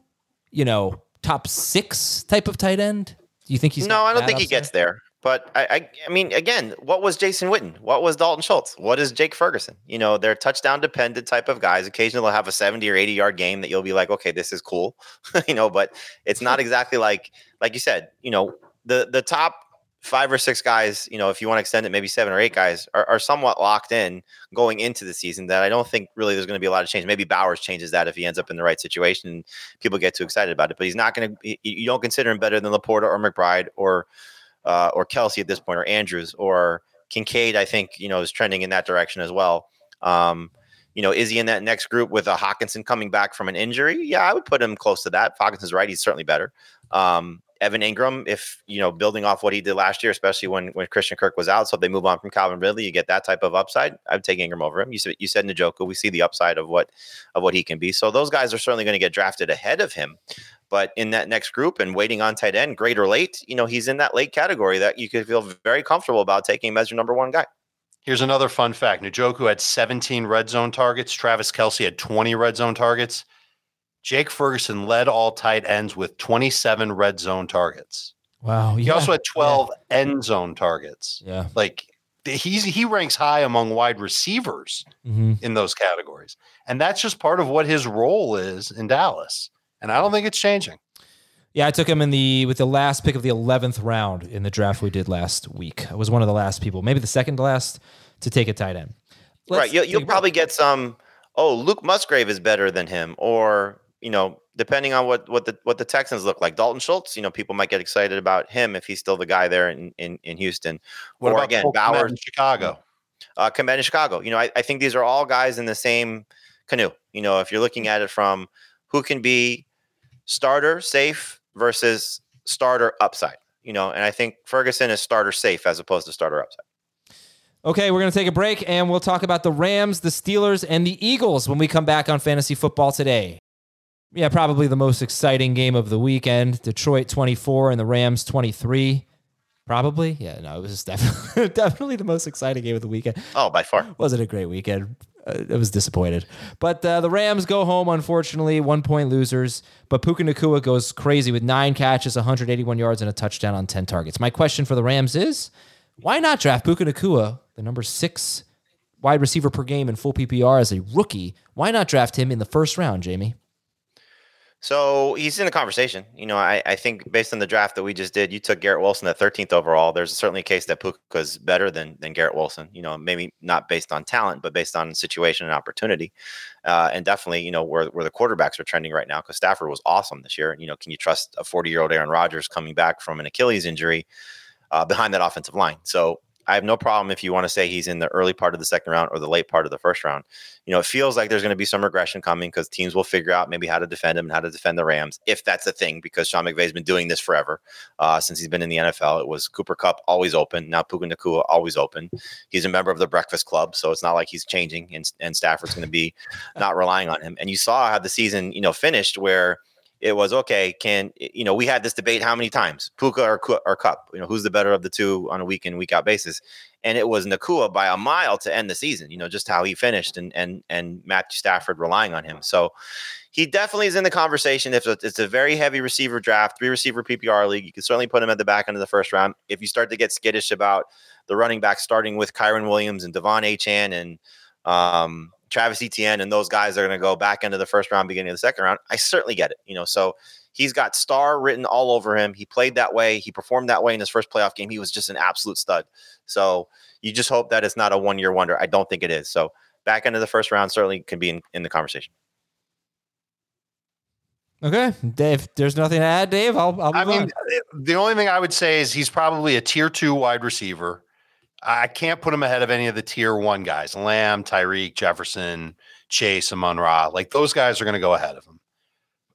you know, top six type of tight end? Do you think he's no? I don't think he gets there. But I, I, I, mean, again, what was Jason Witten? What was Dalton Schultz? What is Jake Ferguson? You know, they're touchdown dependent type of guys. Occasionally, they'll have a seventy or eighty yard game that you'll be like, okay, this is cool, you know. But it's not exactly like, like you said, you know, the the top five or six guys, you know, if you want to extend it, maybe seven or eight guys are, are somewhat locked in going into the season that I don't think really there's going to be a lot of change. Maybe Bowers changes that if he ends up in the right situation people get too excited about it, but he's not going to, you don't consider him better than LaPorta or McBride or, uh, or Kelce at this point or Andrews or Kincaid, I think, you know, is trending in that direction as well. Um, you know, is he in that next group with a Hockenson coming back from an injury? Yeah, I would put him close to that. Hockenson's right; he's certainly better. Um, Evan Engram, if you know, building off what he did last year, especially when when Christian Kirk was out. So if they move on from Calvin Ridley, you get that type of upside. I'd take Engram over him. You said you said Njoku, we see the upside of what of what he can be. So those guys are certainly going to get drafted ahead of him. But in that next group and waiting on tight end, great or late, you know, he's in that late category that you could feel very comfortable about taking him as your number one guy. Here's another fun fact. Njoku had 17 red zone targets. Travis Kelce had 20 red zone targets. Jake Ferguson led all tight ends with 27 red zone targets. Wow. He also had 12 yeah. end zone targets. Yeah. Like he's he ranks high among wide receivers mm-hmm. in those categories. And that's just part of what his role is in Dallas. And I don't think it's changing. Yeah, I took him in the with the last pick of the 11th round in the draft we did last week. I was one of the last people, maybe the second to last to take a tight end. Let's right. You'll, you'll probably get some oh, Luke Musgrave is better than him or you know, depending on what what the what the Texans look like. Dalton Schultz, you know, people might get excited about him if he's still the guy there in in, in Houston. What or again, Bowers in Chicago. Uh, Kmet in Chicago. You know, I, I think these are all guys in the same canoe. You know, if you're looking at it from who can be starter safe versus starter upside. You know, and I think Ferguson is starter safe as opposed to starter upside. Okay, we're going to take a break and we'll talk about the Rams, the Steelers, and the Eagles when we come back on Fantasy Football today yeah, probably the most exciting game of the weekend. Detroit 24 and the Rams 23. Probably. Yeah, no, it was definitely, definitely the most exciting game of the weekend. Oh, by far. Wasn't a great weekend. Uh, I was disappointed. But uh, the Rams go home, unfortunately, one point losers. But Puka Nacua goes crazy with nine catches, 181 yards, and a touchdown on 10 targets. My question for the Rams is why not draft Puka Nacua, the number six wide receiver per game in full PPR as a rookie? Why not draft him in the first round, Jamie? So he's in the conversation. You know, I, I think based on the draft that we just did, you took Garrett Wilson at 13th overall. There's certainly a case that Puka's better than than Garrett Wilson. You know, maybe not based on talent, but based on situation and opportunity. Uh, and definitely, you know, where where the quarterbacks are trending right now because Stafford was awesome this year. You know, can you trust a 40 year old Aaron Rodgers coming back from an Achilles injury uh, behind that offensive line? So I have no problem if you want to say he's in the early part of the second round or the late part of the first round. You know, it feels like there's going to be some regression coming because teams will figure out maybe how to defend him and how to defend the Rams, if that's a thing, because Sean McVay's been doing this forever uh, since he's been in the NFL. It was Cooper Kupp always open, now Puka Nacua always open. He's a member of the Breakfast Club, so it's not like he's changing, and, and Stafford's going to be not relying on him. And you saw how the season, you know, finished where it was okay. Can you know we had this debate how many times Puka or or Kupp? You know who's the better of the two on a week in week out basis, and it was Nacua by a mile to end the season. You know just how he finished and and and Matthew Stafford relying on him. So he definitely is in the conversation. If it's a very heavy receiver draft, three receiver PPR league, you can certainly put him at the back end of the first round. If you start to get skittish about the running back starting with Kyren Williams and De'Von Achane and um, Travis Etienne and those guys are going to go back into the first round, beginning of the second round. I certainly get it. You know, so he's got star written all over him. He played that way. He performed that way in his first playoff game. He was just an absolute stud. So you just hope that it's not a one year wonder. I don't think it is. So back into the first round certainly can be in, in the conversation. Okay, Dave. There's nothing to add, Dave. I'll. I'll I mean, on. the only thing I would say is he's probably a tier two wide receiver. I can't put him ahead of any of the tier one guys Lamb, Tyreek, Jefferson, Chase, and Monra. Like those guys are going to go ahead of him.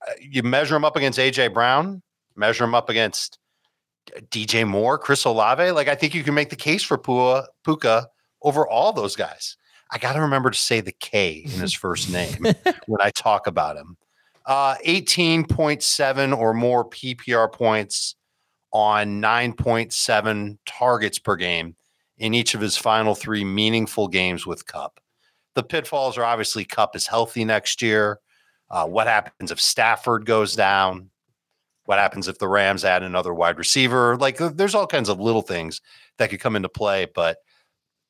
Uh, you measure him up against AJ Brown, measure him up against DJ Moore, Chris Olave. Like I think you can make the case for Pua, Puka over all those guys. I got to remember to say the K in his first name when I talk about him. Uh, 18.7 or more PPR points on 9.7 targets per game in each of his final three meaningful games with Kupp. The pitfalls are obviously Kupp is healthy next year. Uh, what happens if Stafford goes down? What happens if the Rams add another wide receiver? Like, there's all kinds of little things that could come into play, but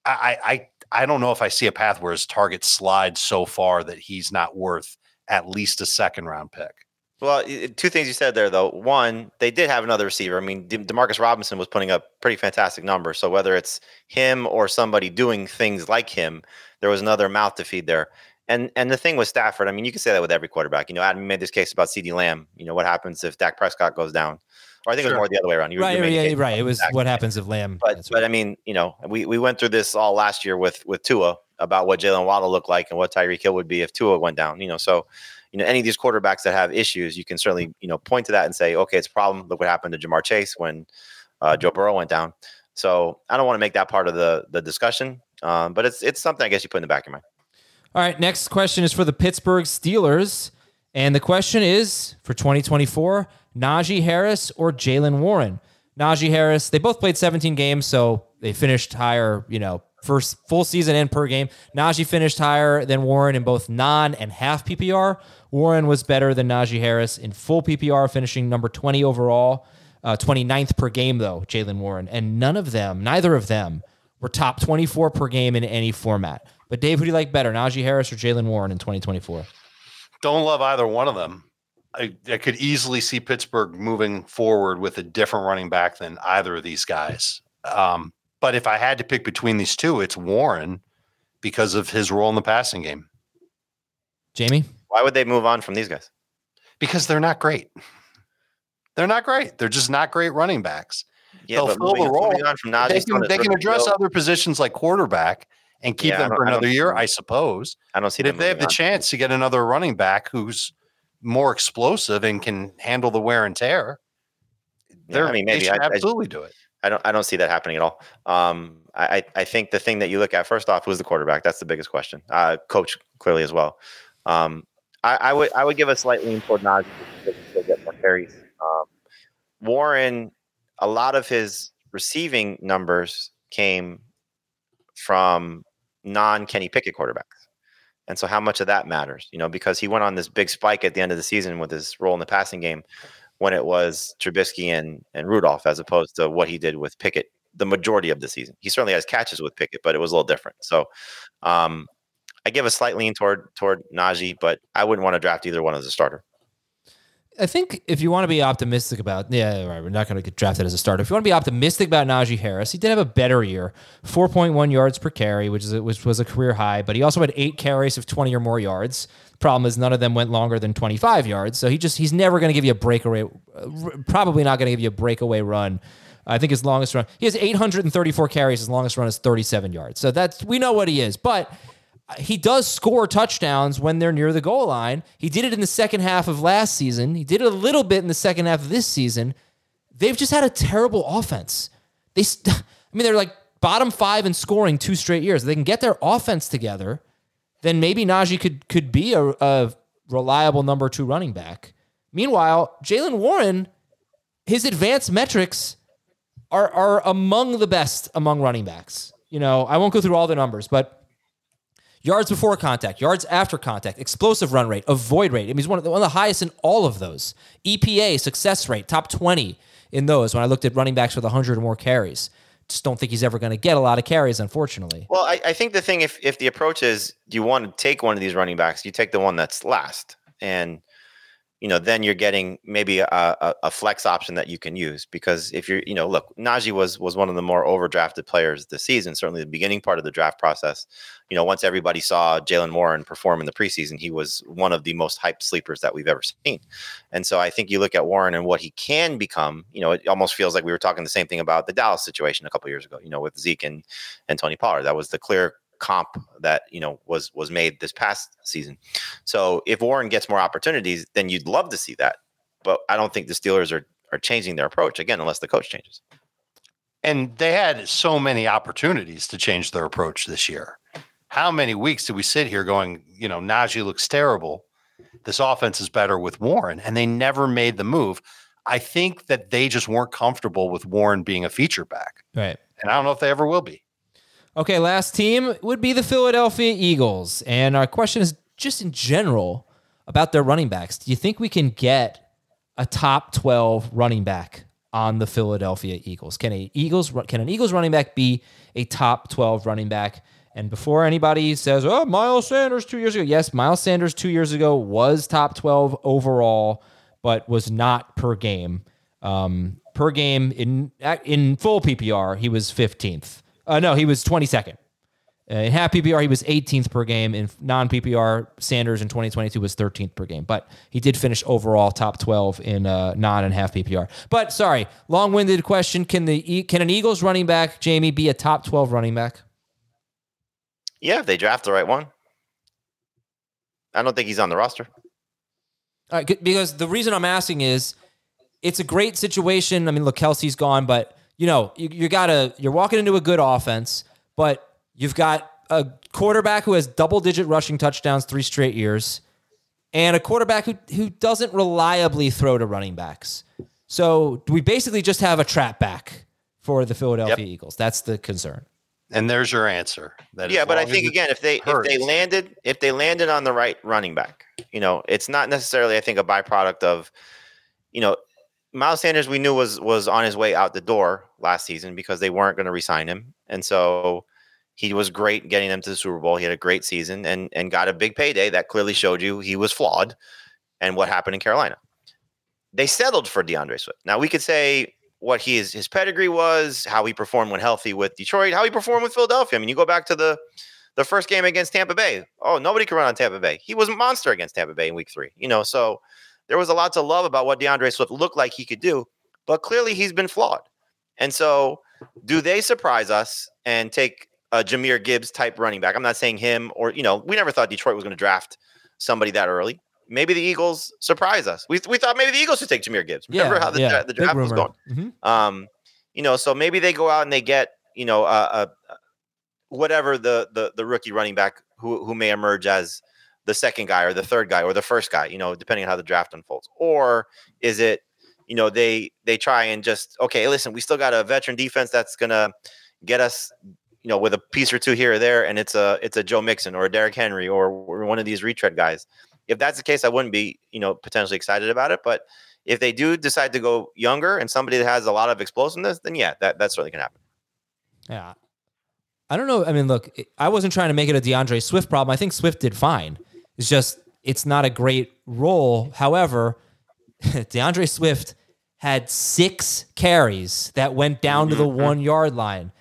I, I, I don't know if I see a path where his target slides so far that he's not worth at least a second round pick. Well, two things you said there, though. One, they did have another receiver. I mean, De- Demarcus Robinson was putting up pretty fantastic numbers. So whether it's him or somebody doing things like him, there was another mouth to feed there. And and the thing with Stafford, I mean, you can say that with every quarterback. You know, Adam made this case about CeeDee Lamb. You know, what happens if Dak Prescott goes down? Or I think sure. it was more the other way around. You, right, yeah, right. It was what happens if Lamb. But but I mean, you know, we, we went through this all last year with with Tua about what Jaylen Waddle looked like and what Tyreek Hill would be if Tua went down. You know, so you know, any of these quarterbacks that have issues, you can certainly, you know, point to that and say, okay, it's a problem. Look what happened to Ja'Marr Chase when uh, Joe Burrow went down. So I don't want to make that part of the the discussion, um, but it's it's something I guess you put in the back of your mind. All right, next question is for the Pittsburgh Steelers, and the question is for 2024: Najee Harris or Jaylen Warren? Najee Harris. They both played 17 games, so they finished higher, you know, first full season and per game. Najee finished higher than Warren in both non and half PPR. Warren was better than Najee Harris in full PPR, finishing number 20 overall, uh, 29th per game, though, Jaylen Warren. And none of them, neither of them, were top 24 per game in any format. But Dave, who do you like better, Najee Harris or Jaylen Warren in 2024? Don't love either one of them. I, I, could easily see Pittsburgh moving forward with a different running back than either of these guys. Um, but if I had to pick between these two, it's Warren because of his role in the passing game. Jamie? Why would they move on from these guys? Because they're not great. They're not great. They're just not great running backs. Yeah, They'll fill the role. they can, they can address other positions like quarterback and keep yeah, them for another year, I suppose. I don't see. But if they have the on. chance to get another running back who's more explosive and can handle the wear and tear, yeah, I mean, maybe I, absolutely I, do it. I don't. I don't see that happening at all. Um, I, I think the thing that you look at first off was the quarterback. That's the biggest question. Uh, coach clearly as well. Um, I, I, would I would give a slight lean toward Najee to get more carries. Um, Warren, a lot of his receiving numbers came from non Kenny Pickett quarterbacks. And so, how much of that matters? You know, because he went on this big spike at the end of the season with his role in the passing game when it was Trubisky and, and Rudolph, as opposed to what he did with Pickett the majority of the season. He certainly has catches with Pickett, but it was a little different. So, um, I give a slight lean toward toward Najee, but I wouldn't want to draft either one as a starter. I think if you want to be optimistic about, yeah, right, we're not going to get drafted as a starter. If you want to be optimistic about Najee Harris, he did have a better year, 4.1 yards per carry, which is a, which was a career high. But he also had eight carries of 20 or more yards. Problem is, none of them went longer than 25 yards. So he just he's never going to give you a breakaway, probably not going to give you a breakaway run. I think his longest run, he has 834 carries. His longest run is 37 yards. So that's we know what he is, but he does score touchdowns when they're near the goal line. He did it in the second half of last season. He did it a little bit in the second half of this season. They've just had a terrible offense. They, I mean, they're like bottom five in scoring two straight years. If they can get their offense together, then maybe Najee could could be a, a reliable number two running back. Meanwhile, Jaylen Warren, his advanced metrics are are among the best among running backs. You know, I won't go through all the numbers, but yards before contact, yards after contact, explosive run rate, avoid rate. I mean, he's one of the, one of the highest in all of those. EPA, success rate, top 20 in those when I looked at running backs with 100 or more carries. Just don't think he's ever going to get a lot of carries, unfortunately. Well, I, I think the thing, if, if the approach is, you want to take one of these running backs, you take the one that's last. And you know, then you're getting maybe a, a, a, flex option that you can use because if you're, you know, look, Najee was was one of the more overdrafted players this season. Certainly, the beginning part of the draft process. You know, once everybody saw Jaylen Warren perform in the preseason, he was one of the most hyped sleepers that we've ever seen. And so, I think you look at Warren and what he can become. You know, it almost feels like we were talking the same thing about the Dallas situation a couple years ago. You know, with Zeke and and Tony Pollard, that was the clear comp that you know was was made this past season. So if Warren gets more opportunities, then you'd love to see that. But I don't think the Steelers are are changing their approach again unless the coach changes. And they had so many opportunities to change their approach this year. How many weeks did we sit here going, you know, Najee looks terrible. This offense is better with Warren, and they never made the move. I think that they just weren't comfortable with Warren being a feature back. Right. And I don't know if they ever will be. Okay, last team would be the Philadelphia Eagles. And our question is just in general about their running backs. Do you think we can get a top 12 running back on the Philadelphia Eagles? Can a Eagles can an Eagles running back be a top 12 running back? And before anybody says, "Oh, Miles Sanders 2 years ago." Yes, Miles Sanders 2 years ago was top 12 overall, but was not per game. Um, per game in in full PPR, he was 15th. Uh, no, he was 22nd. Uh, in half PPR, he was 18th per game. In non PPR, Sanders in 2022 was 13th per game. But he did finish overall top 12 in uh, non and half PPR. But sorry, long winded question. Can the can an Eagles running back, Jamie, be a top 12 running back? Yeah, if they draft the right one. I don't think he's on the roster. All right, because the reason I'm asking is it's a great situation. I mean, look, Kelce's gone, but you know, you, you gotta you're walking into a good offense, but you've got a quarterback who has double digit rushing touchdowns three straight years, and a quarterback who who doesn't reliably throw to running backs. So we basically just have a trap back for the Philadelphia yep. Eagles. That's the concern. And there's your answer. That yeah, but I think again, if they hurts. if they landed if they landed on the right running back, you know, it's not necessarily I think a byproduct of, you know, Miles Sanders we knew was was on his way out the door last season because they weren't going to resign him, and so he was great getting them to the Super Bowl. He had a great season and and got a big payday that clearly showed you he was flawed, and what happened in Carolina. They settled for D'Andre Swift. Now we could say what his his pedigree was, how he performed when healthy with Detroit, how he performed with Philadelphia. I mean, you go back to the the first game against Tampa Bay. Oh, nobody could run on Tampa Bay. He was a monster against Tampa Bay in Week Three. You know, so there was a lot to love about what D'Andre Swift looked like he could do, but clearly he's been flawed. And so, do they surprise us and take a Jahmyr Gibbs type running back? I'm not saying him or, you know, we never thought Detroit was going to draft somebody that early. Maybe the Eagles surprise us. We, we thought maybe the Eagles would take Jahmyr Gibbs. Remember yeah, how the, yeah. the draft was going? Mm-hmm. Um, you know, so maybe they go out and they get, you know, uh, uh, whatever the, the the rookie running back who who may emerge as the second guy or the third guy or the first guy, you know, depending on how the draft unfolds? Or is it, you know, they they try and just okay, listen, we still got a veteran defense that's gonna get us, you know, with a piece or two here or there, and it's a it's a Joe Mixon or a Derrick Henry or, one of these retread guys. If that's the case, I wouldn't be, you know, potentially excited about it. But if they do decide to go younger and somebody that has a lot of explosiveness, then yeah, that that certainly can happen. Yeah. I don't know. I mean, look, I wasn't trying to make it a D'Andre Swift problem. I think Swift did fine. It's just it's not a great role. However, D'Andre Swift had six carries that went down to the mm-hmm. one yard line.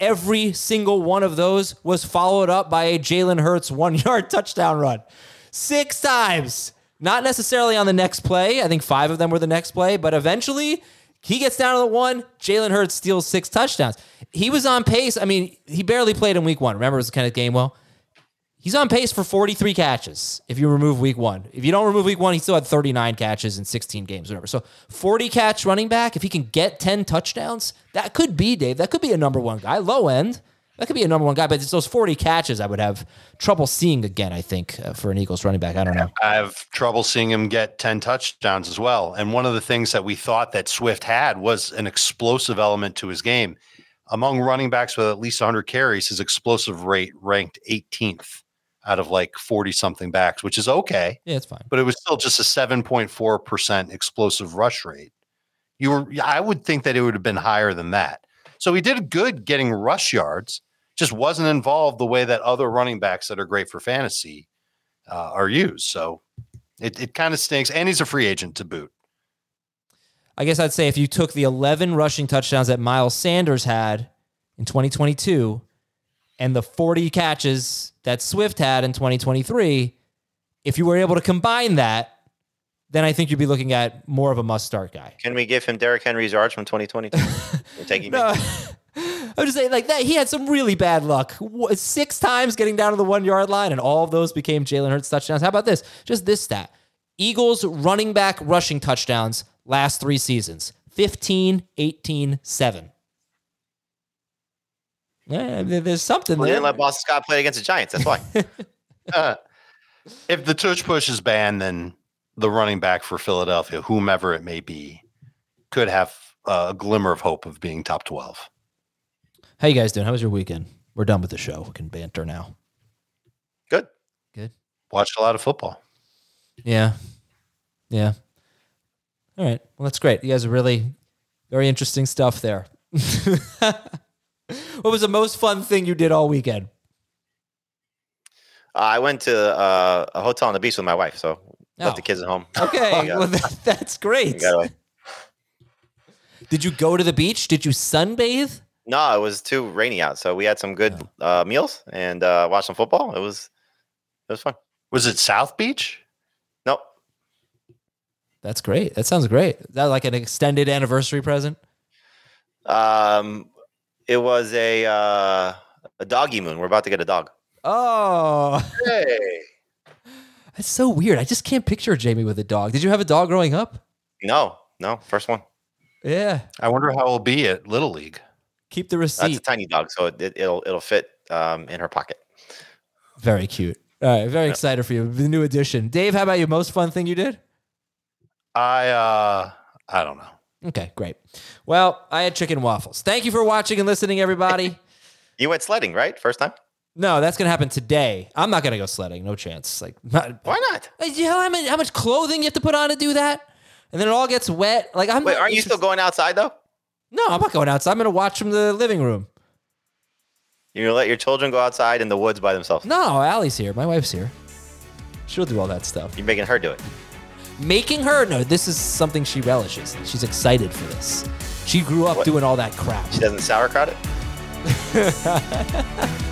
Every single one of those was followed up by a Jalen Hurts one yard touchdown run. Six times. Not necessarily on the next play. I think five of them were the next play, but eventually he gets down to the one. Jalen Hurts steals six touchdowns. He was on pace. I mean, he barely played in week one. Remember, it was kind of game well. He's on pace for 43 catches if you remove week one. If you don't remove week one, he still had 39 catches in 16 games, whatever. So 40 catch running back, if he can get 10 touchdowns, that could be, Dave, that could be a number one guy. Low end, that could be a number one guy, but it's those 40 catches I would have trouble seeing again, I think, uh, for an Eagles running back. I don't know. I have trouble seeing him get 10 touchdowns as well. And one of the things that we thought that Swift had was an explosive element to his game. Among running backs with at least 100 carries, his explosive rate ranked 18th out of like 40 something backs, which is okay, Yeah, it's fine. but it was still just a 7.4% explosive rush rate. You were I would think that it would have been higher than that. So he did good getting rush yards, just wasn't involved the way that other running backs that are great for fantasy uh, are used. So it, it kind of stinks. And he's a free agent to boot. I guess I'd say if you took the 11 rushing touchdowns that Miles Sanders had in 2022 and the 40 catches that Swift had in 2023, if you were able to combine that, then I think you'd be looking at more of a must start guy. Can we give him Derrick Henry's yards from 2022? Taking No, I'm just saying, like that, he had some really bad luck. Six times getting down to the one yard line, and all of those became Jalen Hurts touchdowns. How about this? Just this stat Eagles running back rushing touchdowns last three seasons 15, 18, 7. Yeah, there's something We there. didn't let Boston Scott play against the Giants. That's why. Uh, if the tush push is banned, then the running back for Philadelphia, whomever it may be, could have uh, a glimmer of hope of being top 12. How you guys doing? How was your weekend? We're done with the show. We can banter now. Good. Good. Watched a lot of football. Yeah. Yeah. All right. Well, that's great. You guys are really very interesting stuff there. what was the most fun thing you did all weekend? Uh, I went to uh, a hotel on the beach with my wife, so Oh. left the kids at home. Okay. Well, that, that's great. Did you go to the beach? Did you sunbathe? No, it was too rainy out, so we had some good uh, meals and uh, watched some football. It was it was fun. Was it South Beach? Nope. That's great. That sounds great. Is that like an extended anniversary present? Um, it was a uh, a doggy moon. We're about to get a dog. Oh, Hey. that's so weird. I just can't picture Jamie with a dog. Did you have a dog growing up? No, no, first one. Yeah. I wonder how it'll be at Little League. Keep the receipt. That's a tiny dog, so it, it, it'll it'll fit um, in her pocket. Very cute. All right. Very excited for you. The new addition. Dave, how about you? Most fun thing you did? I uh I don't know. Okay, great. Well, I had chicken waffles. Thank you for watching and listening, everybody. You went sledding, right? First time? no, that's gonna happen today. I'm not gonna go sledding. No chance. Like, not, Why not? Do you know how much, how much clothing you have to put on to do that? And then it all gets wet. Like, I'm. Wait, aren't you still going outside though? No, I'm not going outside. I'm gonna watch from the living room. You're gonna let your children go outside in the woods by themselves. No, Allie's here. My wife's here. She'll do all that stuff. You're making her do it. Making her no, this is something she relishes. She's excited for this. She grew up What? doing all that crap. She doesn't sauerkraut it.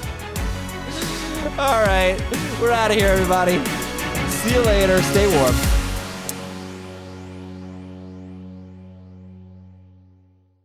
All right, we're out of here, everybody. See you later. Stay warm.